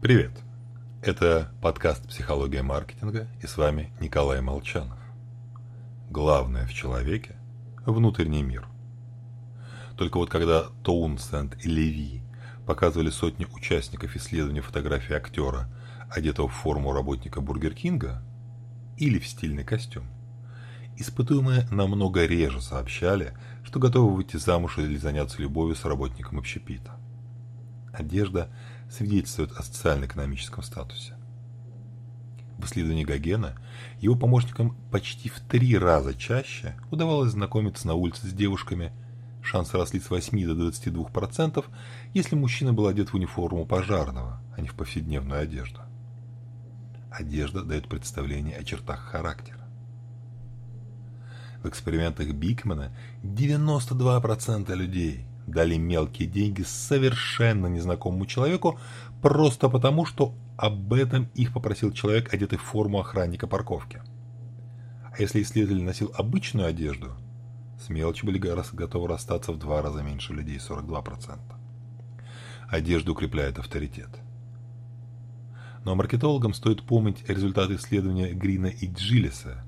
Привет! Это подкаст «Психология маркетинга» и с вами Николай Молчанов. Главное в человеке – внутренний мир. Только вот когда Тоунсенд и Леви показывали сотни участников исследования фотографии актера, одетого в форму работника Бургер Кинга или в стильный костюм, испытуемые намного реже сообщали, что готовы выйти замуж или заняться любовью с работником общепита. Одежда – свидетельствует о социально-экономическом статусе. В исследовании Гогена его помощникам почти в три раза чаще удавалось знакомиться на улице с девушками, шансы росли с 8 до 22%, если мужчина был одет в униформу пожарного, а не в повседневную одежду. Одежда дает представление о чертах характера. В экспериментах Бикмана 92% людей дали мелкие деньги совершенно незнакомому человеку просто потому, что об этом их попросил человек, одетый в форму охранника парковки. А если исследователь носил обычную одежду, с мелочи были готовы расстаться в два раза меньше людей, 42%. Одежда укрепляет авторитет. Но маркетологам стоит помнить результаты исследования Грина и Джилиса –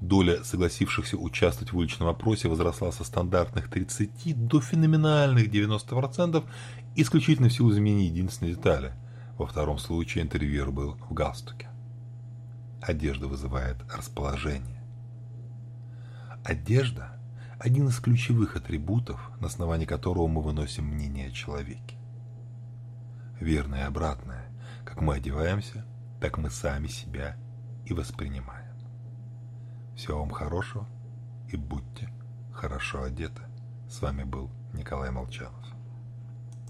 Доля согласившихся участвовать в уличном опросе возросла со стандартных 30 до феноменальных 90% исключительно в силу изменения единственной детали. Во втором случае интервьюер был в галстуке. Одежда вызывает расположение. Одежда – один из ключевых атрибутов, на основании которого мы выносим мнение о человеке. Верное и обратное. Как мы одеваемся, так мы сами себя и воспринимаем. Всего вам хорошего и будьте хорошо одеты. С вами был Николай Молчанов.